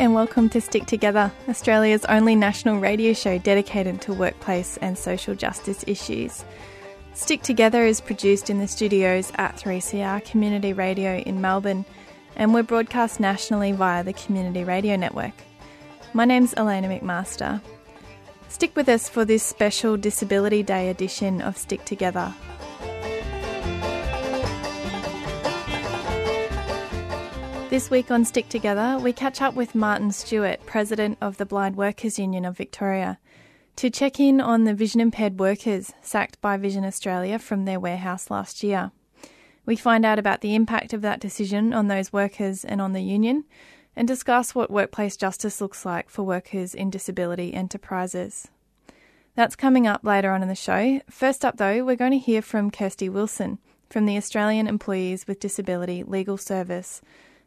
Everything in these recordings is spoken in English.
and welcome to Stick Together, Australia's only national radio show dedicated to workplace and social justice issues. Stick Together is produced in the studios at 3CR Community Radio in Melbourne, and we're broadcast nationally via the Community Radio Network. My name's Elena McMaster. Stick with us for this special Disability Day edition of Stick Together. This week on Stick Together, we catch up with Martin Stewart, President of the Blind Workers Union of Victoria, to check in on the vision impaired workers sacked by Vision Australia from their warehouse last year. We find out about the impact of that decision on those workers and on the union, and discuss what workplace justice looks like for workers in disability enterprises. That's coming up later on in the show. First up, though, we're going to hear from Kirsty Wilson from the Australian Employees with Disability Legal Service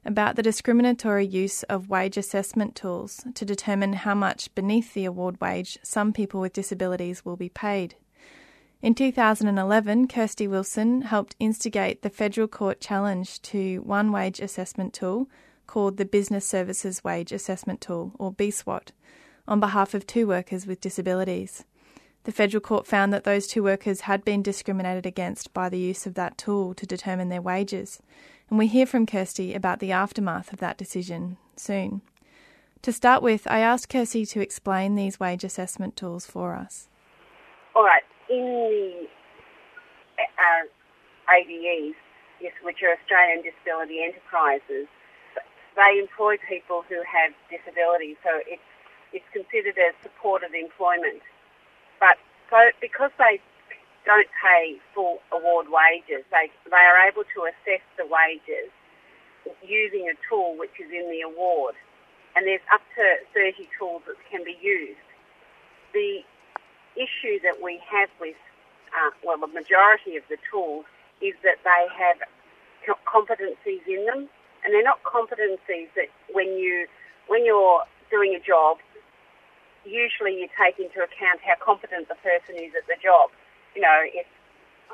about the discriminatory use of wage assessment tools to determine how much beneath the award wage some people with disabilities will be paid. In 2011, Kirsty Wilson helped instigate the federal court challenge to one wage assessment tool called the Business Services Wage Assessment Tool, or BSWAT, on behalf of two workers with disabilities. The federal court found that those two workers had been discriminated against by the use of that tool to determine their wages, and we hear from Kirsty about the aftermath of that decision soon. To start with, I asked Kirsty to explain these wage assessment tools for us. All right. In the uh, ADEs, yes, which are Australian Disability Enterprises, they employ people who have disabilities, so it's it's considered as supported employment. But so because they don't pay full award wages. They, they are able to assess the wages using a tool which is in the award. And there's up to 30 tools that can be used. The issue that we have with, uh, well, the majority of the tools is that they have competencies in them. And they're not competencies that when you, when you're doing a job, usually you take into account how competent the person is at the job you know, if,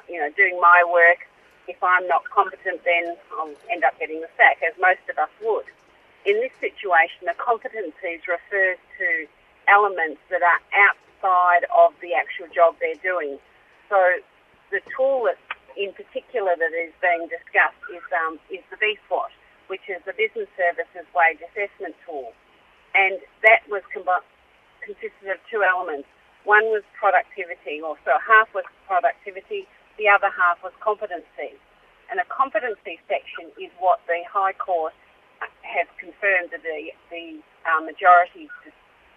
you know, doing my work, if I'm not competent, then I'll end up getting the sack, as most of us would. In this situation, the competencies refers to elements that are outside of the actual job they're doing. So the tool that, in particular that is being discussed is, um, is the BSWAT, which is the Business Services Wage Assessment Tool. And that was com- consisted of two elements. One was productivity, or so half was productivity, the other half was competency. And a competency section is what the High Court has confirmed the, the uh, majority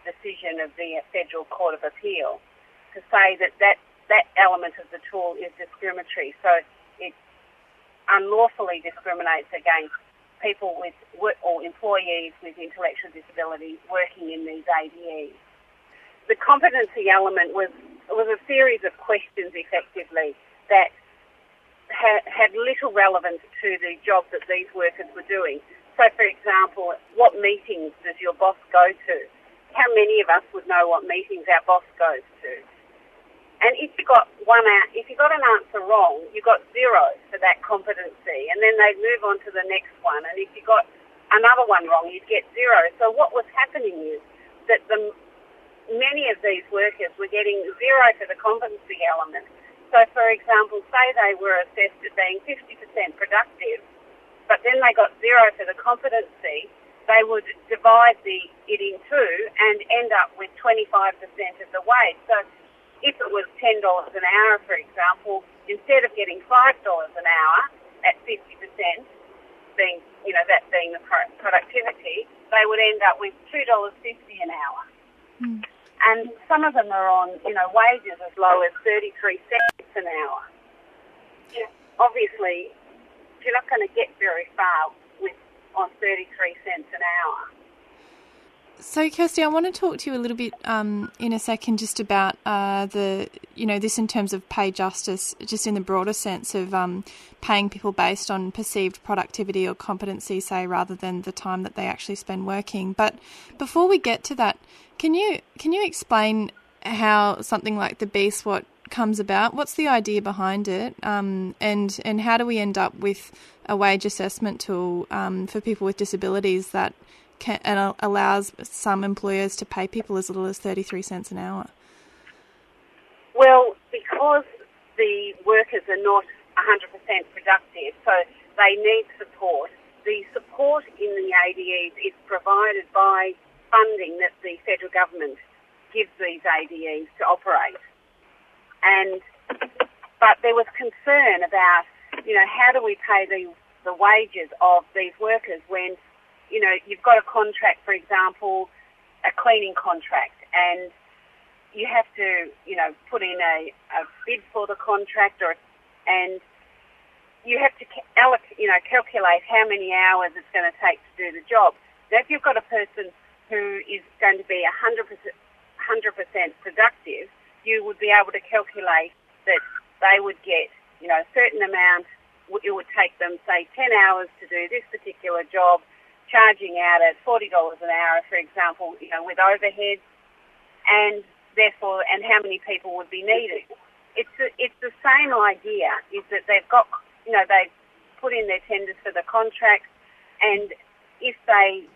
decision of the Federal Court of Appeal to say that, that that element of the tool is discriminatory. So it unlawfully discriminates against people with or employees with intellectual disability working in these ADEs the competency element was was a series of questions, effectively, that had, little relevance to the job that these workers were doing. So, for example, what meetings does your boss go to? How many of us would know what meetings our boss goes to? And if you got one out, if you got an answer wrong, you got zero for that competency, and then they'd move on to the next one. And if you got another one wrong, you'd get zero. So what was happening is that the many of these workers were getting zero for the competency element. So, for example, say they were assessed as being 50% productive, but then they got zero for the competency, they would divide the, it in two and end up with 25% of the wage. So, if it was $10 an hour, for example, instead of getting $5 an hour at 50%, being, you know, that being the productivity, they would end up with $2.50 an hour. Mm and some of them are on, you know, wages as low as 33 cents an hour. Yeah. Obviously, you're not going to get very far with on 33 cents an hour. So, Kirsty, I want to talk to you a little bit um, in a second just about uh, the, you know, this in terms of pay justice, just in the broader sense of um, paying people based on perceived productivity or competency, say, rather than the time that they actually spend working. But before we get to that, can you can you explain how something like the BSWAT comes about? What's the idea behind it, um, and and how do we end up with a wage assessment tool um, for people with disabilities that can, and allows some employers to pay people as little as 33 cents an hour? Well, because the workers are not 100% productive, so they need support. The support in the ADEs is provided by funding that the federal government gives these ADEs to operate. And but there was concern about, you know, how do we pay the the wages of these workers when, you know, you've got a contract, for example, a cleaning contract, and you have to, you know, put in a, a bid for the contract, or and you have to, you know, calculate how many hours it's going to take to do the job. Now, if you've got a person who is going to be 100%, 100% productive, you would be able to calculate that they would get, you know, a certain amount it would take them, say, 10 hours to do this particular job, charging out at $40 an hour, for example, you know, with overheads, and therefore, and how many people would be needed. It's the, it's the same idea, is that they've got, you know, they've put in their tenders for the contracts, and if they,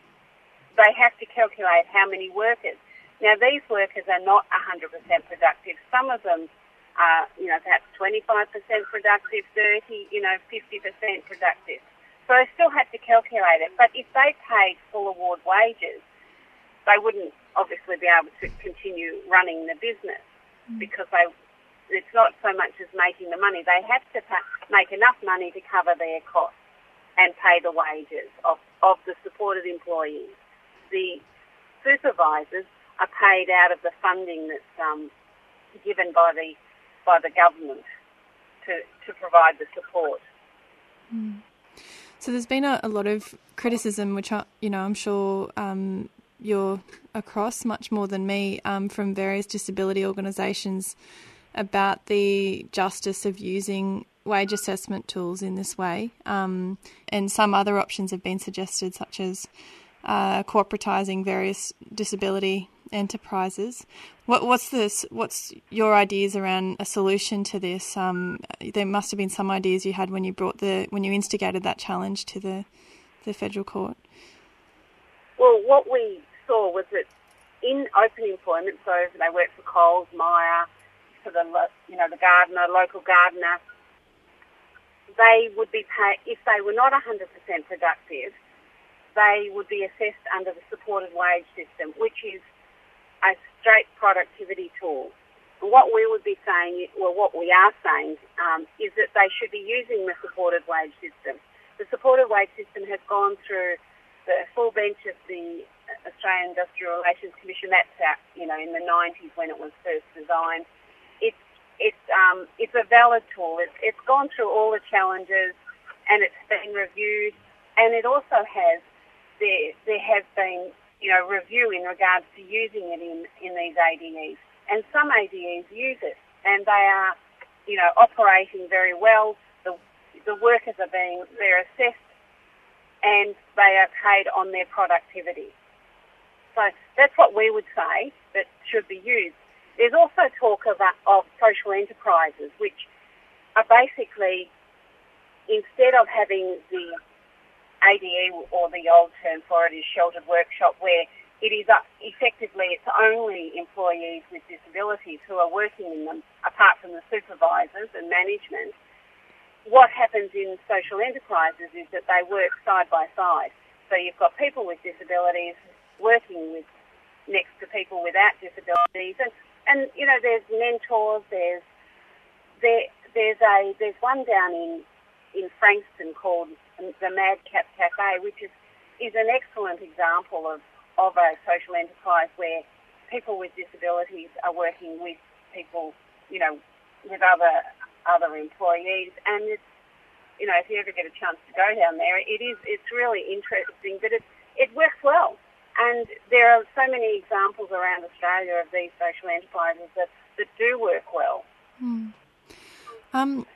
they have to calculate how many workers. Now, these workers are not 100% productive. Some of them are, you know, perhaps 25% productive, 30, you know, 50% productive. So I still had to calculate it. But if they paid full award wages, they wouldn't obviously be able to continue running the business mm. because they it's not so much as making the money. They have to pay, make enough money to cover their costs and pay the wages of, of the supported employees. The supervisors are paid out of the funding that's um, given by the by the government to, to provide the support. Mm. So there's been a, a, lot of criticism, which I, you know I'm sure um, you're across much more than me um, from various disability organisations about the justice of using wage assessment tools in this way, um, and some other options have been suggested, such as uh, corporatising various disability enterprises. What, what's this? What's your ideas around a solution to this? Um, there must have been some ideas you had when you brought the when you instigated that challenge to the the federal court. Well, what we saw was that in open employment, so they work for Coles, Myer, for the you know the gardener, local gardener, they would be paid if they were not 100% productive. They would be assessed under the supported wage system, which is a straight productivity tool. What we would be saying, well, what we are saying, um, is that they should be using the supported wage system. The supported wage system has gone through the full bench of the Australian Industrial Relations Commission. That's out, you know, in the 90s when it was first designed. It's it's um, it's a valid tool. It's it's gone through all the challenges, and it's been reviewed. And it also has there there have been you know, review in regards to using it in, in these ADEs. And some ADEs use it and they are, you know, operating very well. The, the workers are being, they're assessed and they are paid on their productivity. So that's what we would say that should be used. There's also talk of, of social enterprises, which are basically, instead of having the ADE or the old term for it is sheltered workshop where it is effectively it's only employees with disabilities who are working in them apart from the supervisors and management. What happens in social enterprises is that they work side by side. So you've got people with disabilities working with next to people without disabilities and, and you know there's mentors, there's there there's a there's one down in in Frankston called the Madcap Cafe, which is, is an excellent example of, of a social enterprise where people with disabilities are working with people, you know, with other other employees, and it's you know if you ever get a chance to go down there, it is it's really interesting, but it it works well, and there are so many examples around Australia of these social enterprises that that do work well. Hmm. Um,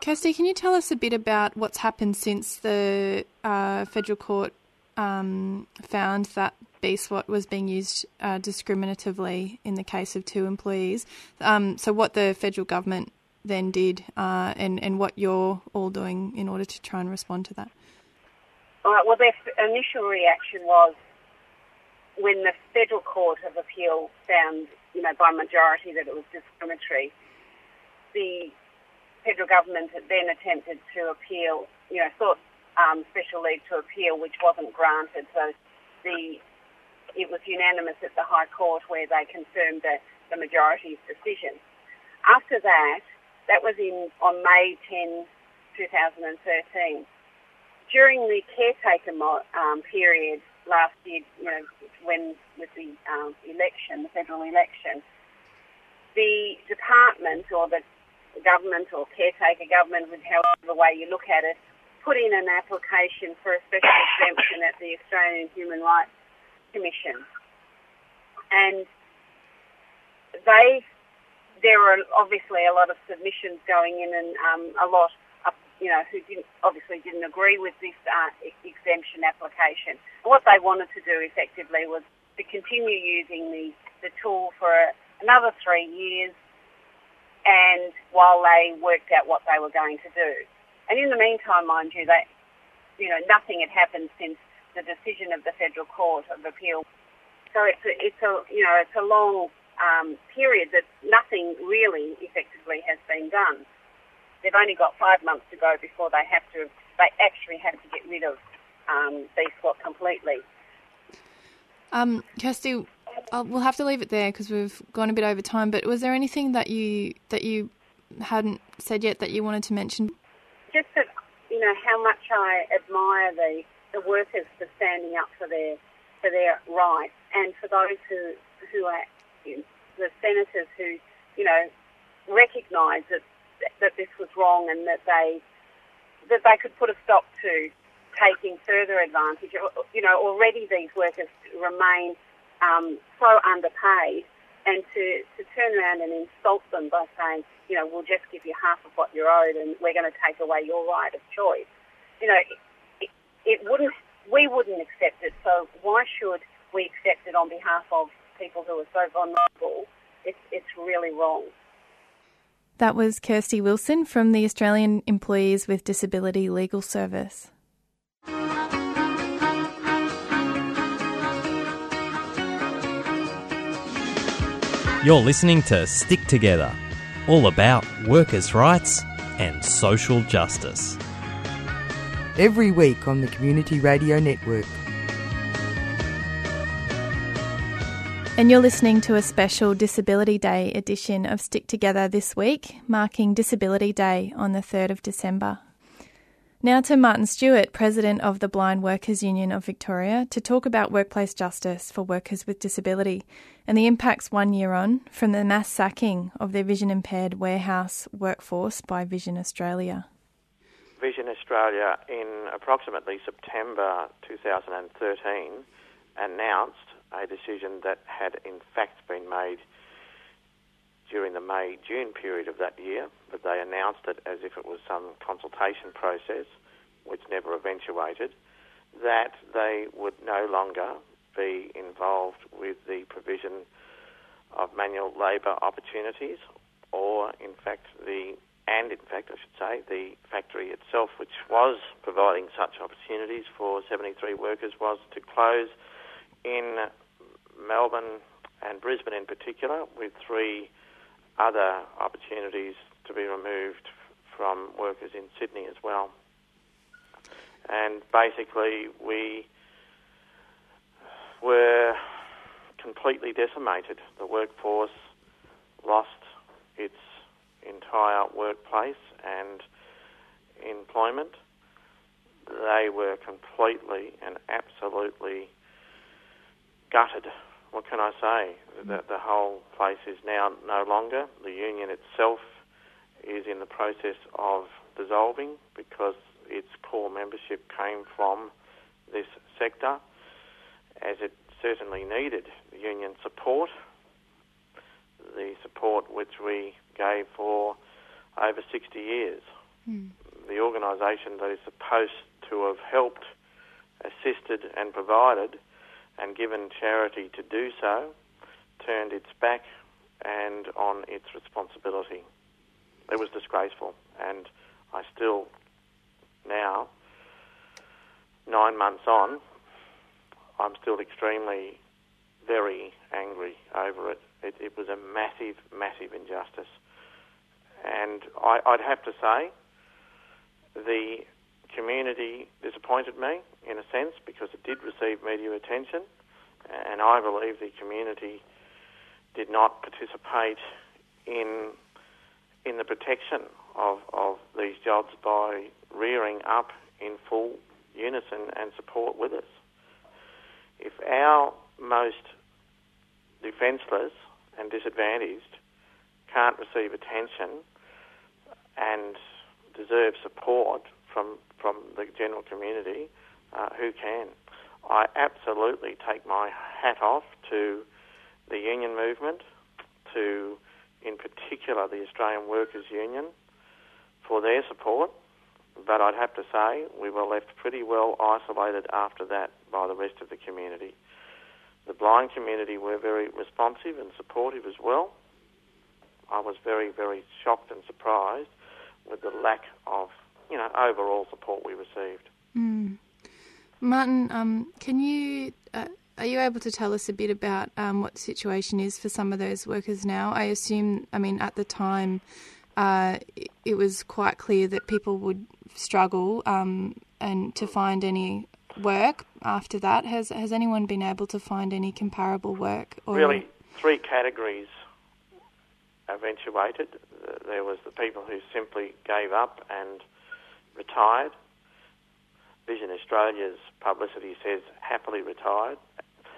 Kirsty, can you tell us a bit about what's happened since the uh, federal court um, found that BSWAT was being used uh, discriminatively in the case of two employees? Um, so, what the federal government then did, uh, and and what you're all doing in order to try and respond to that? All right. Well, their initial reaction was when the Federal Court of Appeal found, you know, by majority that it was discriminatory, the federal government then attempted to appeal, you know, sought um, special leave to appeal, which wasn't granted. So the it was unanimous at the High Court where they confirmed the, the majority's decision. After that, that was in on May 10, 2013. During the caretaker um, period last year, you know, when with the um, election, the federal election, the department or the government or caretaker government, with however way you look at it, put in an application for a special exemption at the Australian Human Rights Commission. And they, there were obviously a lot of submissions going in and um, a lot, of, you know, who didn't, obviously didn't agree with this uh, exemption application. And what they wanted to do effectively was to continue using the, the tool for another three years and while they worked out what they were going to do. And in the meantime, mind you, that you know nothing had happened since the decision of the Federal Court of Appeal. So it's a, it's a you know it's a long um, period that nothing really effectively has been done. They've only got five months to go before they have to they actually have to get rid of um, BSWAT completely. Um, Kirsty, I'll, we'll have to leave it there because we've gone a bit over time. But was there anything that you that you hadn't said yet that you wanted to mention? Just that you know how much I admire the the workers for standing up for their for their rights, and for those who who are the senators who you know recognise that that this was wrong and that they that they could put a stop to taking further advantage. You know, already these workers remain um, so underpaid, and to, to turn around and insult them by saying, you know, we'll just give you half of what you're owed and we're going to take away your right of choice. You know, it, it wouldn't, we wouldn't accept it. So why should we accept it on behalf of people who are so vulnerable? It's, it's really wrong. That was Kirsty Wilson from the Australian Employees with Disability Legal Service. You're listening to Stick Together, all about workers' rights and social justice. Every week on the Community Radio Network. And you're listening to a special Disability Day edition of Stick Together this week, marking Disability Day on the 3rd of December. Now to Martin Stewart, President of the Blind Workers Union of Victoria, to talk about workplace justice for workers with disability and the impacts one year on from the mass sacking of their vision impaired warehouse workforce by Vision Australia. Vision Australia, in approximately September 2013, announced a decision that had in fact been made during the May June period of that year, but they announced it as if it was some consultation process, which never eventuated, that they would no longer be involved with the provision of manual labour opportunities, or in fact the and in fact I should say the factory itself, which was providing such opportunities for 73 workers, was to close in Melbourne and Brisbane in particular, with three other opportunities to be removed from workers in Sydney as well. And basically, we were completely decimated. The workforce lost its entire workplace and employment. They were completely and absolutely gutted what can I say? The, the whole place is now no longer. The union itself is in the process of dissolving because its core membership came from this sector, as it certainly needed union support, the support which we gave for over 60 years. Mm. The organisation that is supposed to have helped, assisted, and provided and given charity to do so, turned its back and on its responsibility. It was disgraceful, and I still, now, nine months on, I'm still extremely very angry over it. It, it was a massive, massive injustice. And I, I'd have to say the community disappointed me in a sense because it did receive media attention, and I believe the community did not participate in in the protection of, of these jobs by rearing up in full unison and support with us. If our most defenceless and disadvantaged can't receive attention and deserve support from from the general community, uh, who can? I absolutely take my hat off to the union movement, to in particular the Australian Workers Union, for their support. But I'd have to say we were left pretty well isolated after that by the rest of the community. The blind community were very responsive and supportive as well. I was very, very shocked and surprised with the lack of, you know, overall support we received. Mm. Martin, um, can you uh, are you able to tell us a bit about um, what the situation is for some of those workers now? I assume, I mean, at the time, uh, it was quite clear that people would struggle um, and to find any work after that. Has has anyone been able to find any comparable work? Or... Really, three categories eventuated. There was the people who simply gave up and retired. Vision Australia's publicity says happily retired.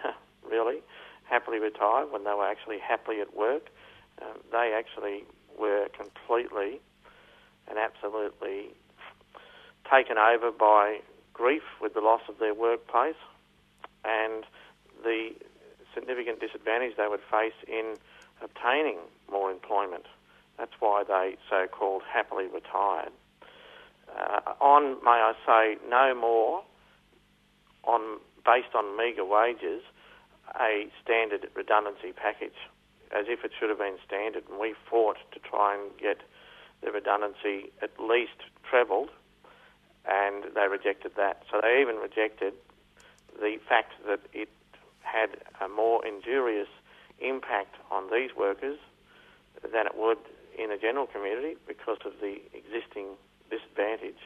really, happily retired when they were actually happily at work. Um, they actually were completely and absolutely taken over by grief with the loss of their workplace and the significant disadvantage they would face in obtaining more employment. That's why they so-called happily retired. Uh, on, may I say, no more on based on meagre wages, a standard redundancy package, as if it should have been standard. And we fought to try and get the redundancy at least trebled, and they rejected that. So they even rejected the fact that it had a more injurious impact on these workers than it would in the general community because of the existing disadvantage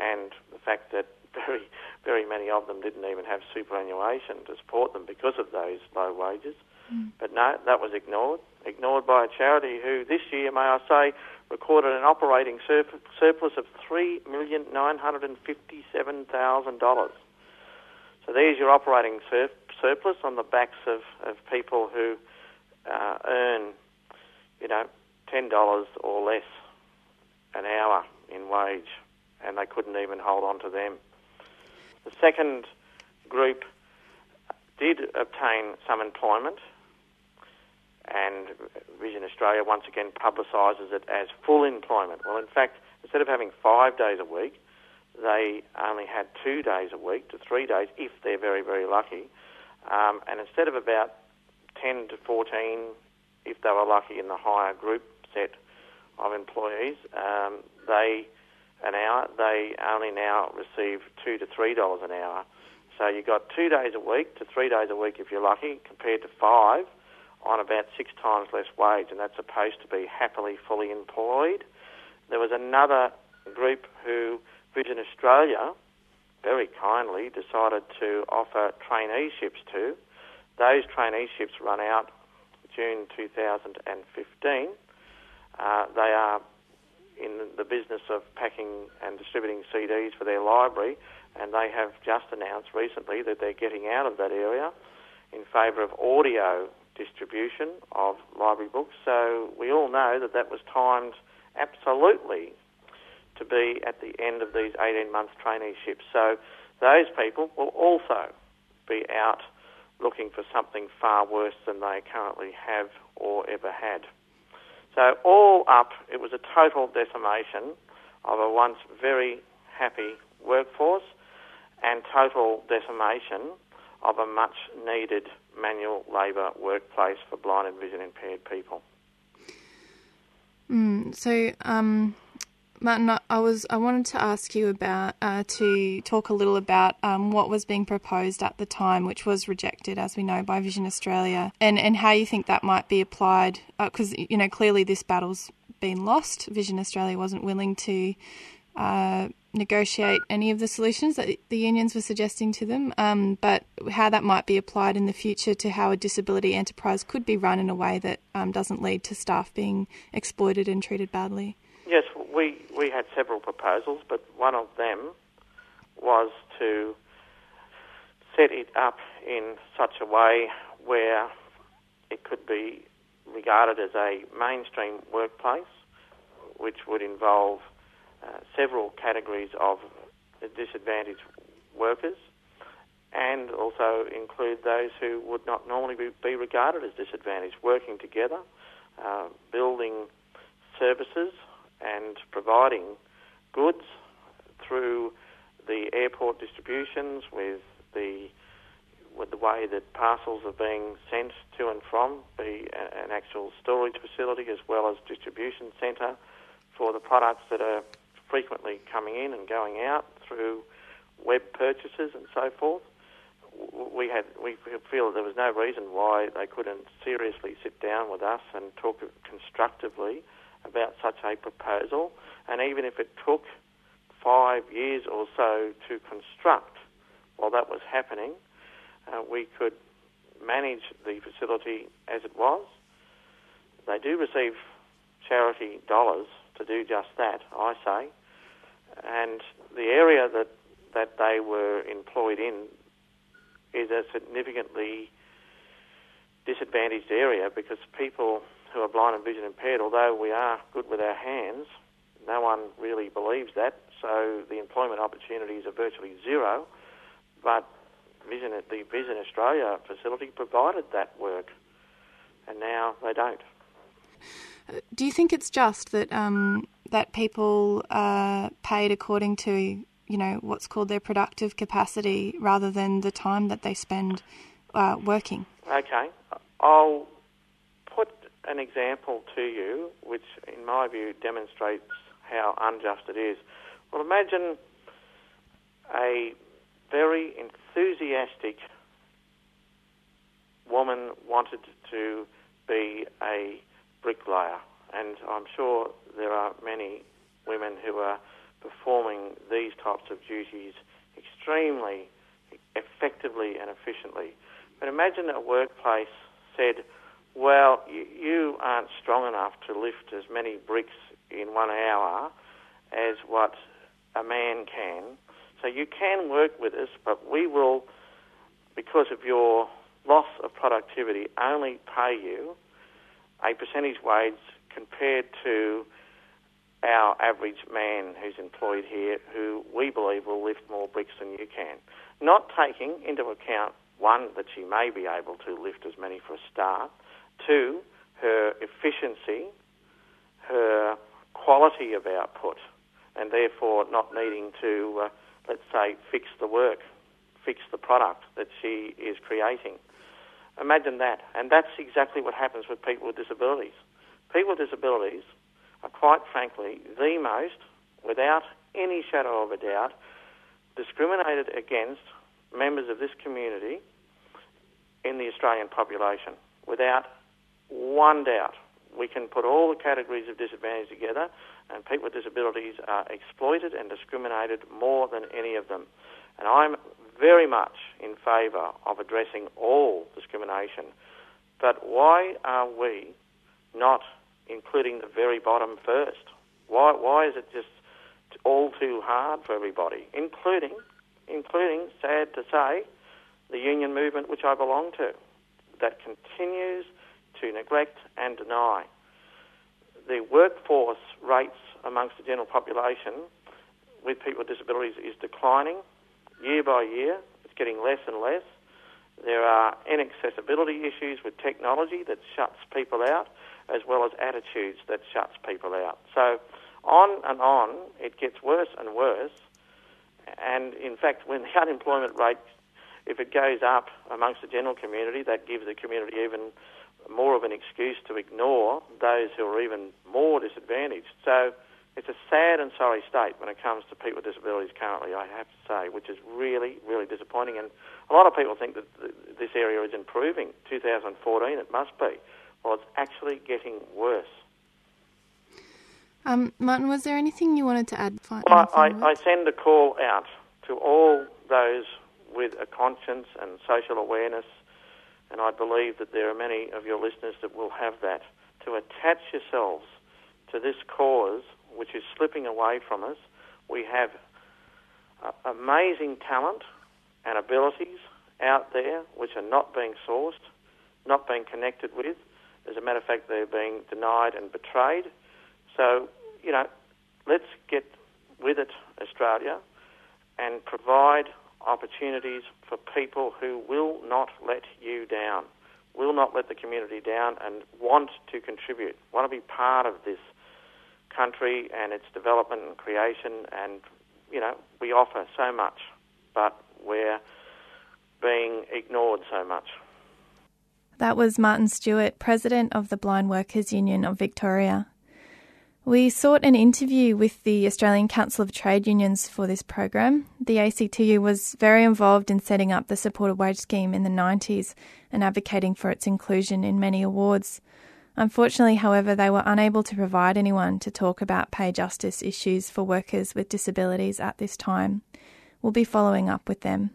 and the fact that very, very many of them didn't even have superannuation to support them because of those low wages. Mm. But no, that was ignored. Ignored by a charity who this year, may I say, recorded an operating surplus of $3,957,000. So there's your operating sur- surplus on the backs of, of people who uh, earn, you know, $10 or less an hour in wage, and they couldn't even hold on to them. The second group did obtain some employment, and Vision Australia once again publicises it as full employment. Well, in fact, instead of having five days a week, they only had two days a week to three days if they're very, very lucky. Um, and instead of about 10 to 14, if they were lucky in the higher group set of employees, um, they an hour, they only now receive two to three dollars an hour. So you've got two days a week to three days a week if you're lucky, compared to five on about six times less wage, and that's supposed to be happily fully employed. There was another group who Vision Australia very kindly decided to offer traineeships to. Those traineeships run out June 2015. Uh, they are in the business of packing and distributing CDs for their library, and they have just announced recently that they're getting out of that area in favour of audio distribution of library books. So we all know that that was timed absolutely to be at the end of these 18 month traineeships. So those people will also be out looking for something far worse than they currently have or ever had. So all up, it was a total decimation of a once very happy workforce and total decimation of a much needed manual labour workplace for blind and vision impaired people. Mm, so, um, Martin, I was I wanted to ask you about uh, to talk a little about um, what was being proposed at the time, which was rejected, as we know, by Vision Australia, and and how you think that might be applied, because uh, you know clearly this battle's been lost. Vision Australia wasn't willing to uh, negotiate any of the solutions that the unions were suggesting to them, um, but how that might be applied in the future to how a disability enterprise could be run in a way that um, doesn't lead to staff being exploited and treated badly. Yes, we, we had several proposals, but one of them was to set it up in such a way where it could be regarded as a mainstream workplace, which would involve uh, several categories of disadvantaged workers and also include those who would not normally be, regarded as disadvantaged, working together, uh, building services and providing goods through the airport distributions with the with the way that parcels are being sent to and from, be an actual storage facility as well as distribution centre for the products that are frequently coming in and going out through web purchases and so forth. We had we feel there was no reason why they couldn't seriously sit down with us and talk constructively about such a proposal, and even if it took five years or so to construct while that was happening, uh, we could manage the facility as it was. They do receive charity dollars to do just that, I say, and the area that that they were employed in is a significantly disadvantaged area because people who are blind and vision impaired, although we are good with our hands, no one really believes that. So the employment opportunities are virtually zero. But Vision, the Vision Australia facility provided that work, and now they don't. Do you think it's just that um, that people are paid according to you know what's called their productive capacity rather than the time that they spend uh, working? Okay, I'll an example to you, which in my view demonstrates how unjust it is. Well, imagine a very enthusiastic woman wanted to be a bricklayer, and I'm sure there are many women who are performing these types of duties extremely effectively and efficiently. But imagine a workplace said, well, you, aren't strong enough to lift as many bricks in one hour as what a man can. So you can work with us, but we will, because of your loss of productivity, only pay you a percentage wage compared to our average man who's employed here who we believe will lift more bricks than you can. Not taking into account, one, that she may be able to lift as many for a start, Two, her efficiency, her quality of output, and therefore not needing to, uh, let's say, fix the work, fix the product that she is creating. Imagine that. And that's exactly what happens with people with disabilities. People with disabilities are quite frankly the most, without any shadow of a doubt, discriminated against members of this community in the Australian population without one doubt. We can put all the categories of disadvantage together, and people with disabilities are exploited and discriminated more than any of them. And I'm very much in favour of addressing all discrimination. But why are we not including the very bottom first? Why, why is it just all too hard for everybody, including, including, sad to say, the union movement which I belong to, that continues to neglect and deny. The workforce rates amongst the general population with people with disabilities is declining year by year. It's getting less and less. There are inaccessibility issues with technology that shuts people out, as well as attitudes that shuts people out. So, on and on, it gets worse and worse. And in fact, when the unemployment rate, if it goes up amongst the general community, that gives the community even more of an excuse to ignore those who are even more disadvantaged. So it's a sad and sorry state when it comes to people with disabilities currently, I have to say, which is really, really disappointing. And a lot of people think that this area is improving. 2014, it must be. Well, it's actually getting worse. Um, Martin, was there anything you wanted to add? Well, I, I send a call out to all those with a conscience and social awareness, and I believe that there are many of your listeners that will have that, to attach yourselves to this cause which is slipping away from us. We have uh, amazing talent and abilities out there which are not being sourced, not being connected with. As a matter of fact, they're being denied and betrayed. So, you know, let's get with it, Australia, and provide opportunities for people who will not let you down, will not let the community down, and want to contribute, want to be part of this country and its development and creation. And, you know, we offer so much, but we're being ignored so much. That was Martin Stewart, President of the Blind Workers Union of Victoria. We sought an interview with the Australian Council of Trade Unions for this program. The ACTU was very involved in setting up the supported wage scheme in the 90s and advocating for its inclusion in many awards. Unfortunately, however, they were unable to provide anyone to talk about pay justice issues for workers with disabilities at this time. We'll be following up with them.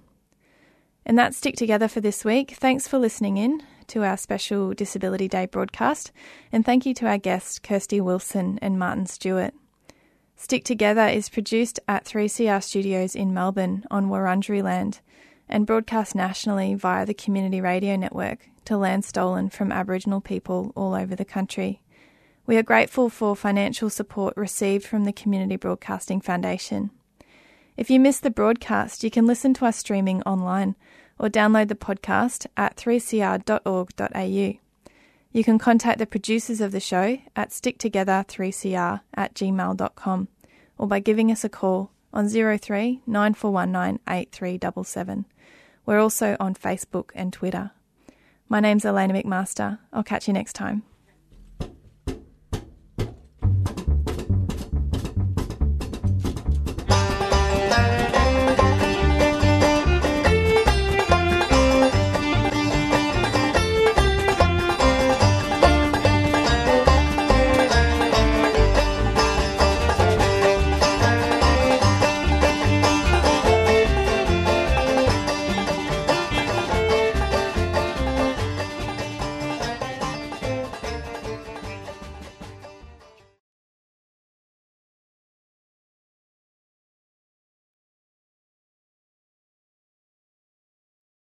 And that's Stick Together for this week. Thanks for listening in to our special Disability Day broadcast, and thank you to our guests, Kirsty Wilson and Martin Stewart. Stick Together is produced at 3CR Studios in Melbourne on Wurundjeri land and broadcast nationally via the Community Radio Network to land stolen from Aboriginal people all over the country. We are grateful for financial support received from the Community Broadcasting Foundation. If you missed the broadcast, you can listen to us streaming online or download the podcast at 3cr.org.au. You can contact the producers of the show at sticktogether3cr at gmail.com or by giving us a call on 03 9419 We're also on Facebook and Twitter. My name's Elena McMaster. I'll catch you next time.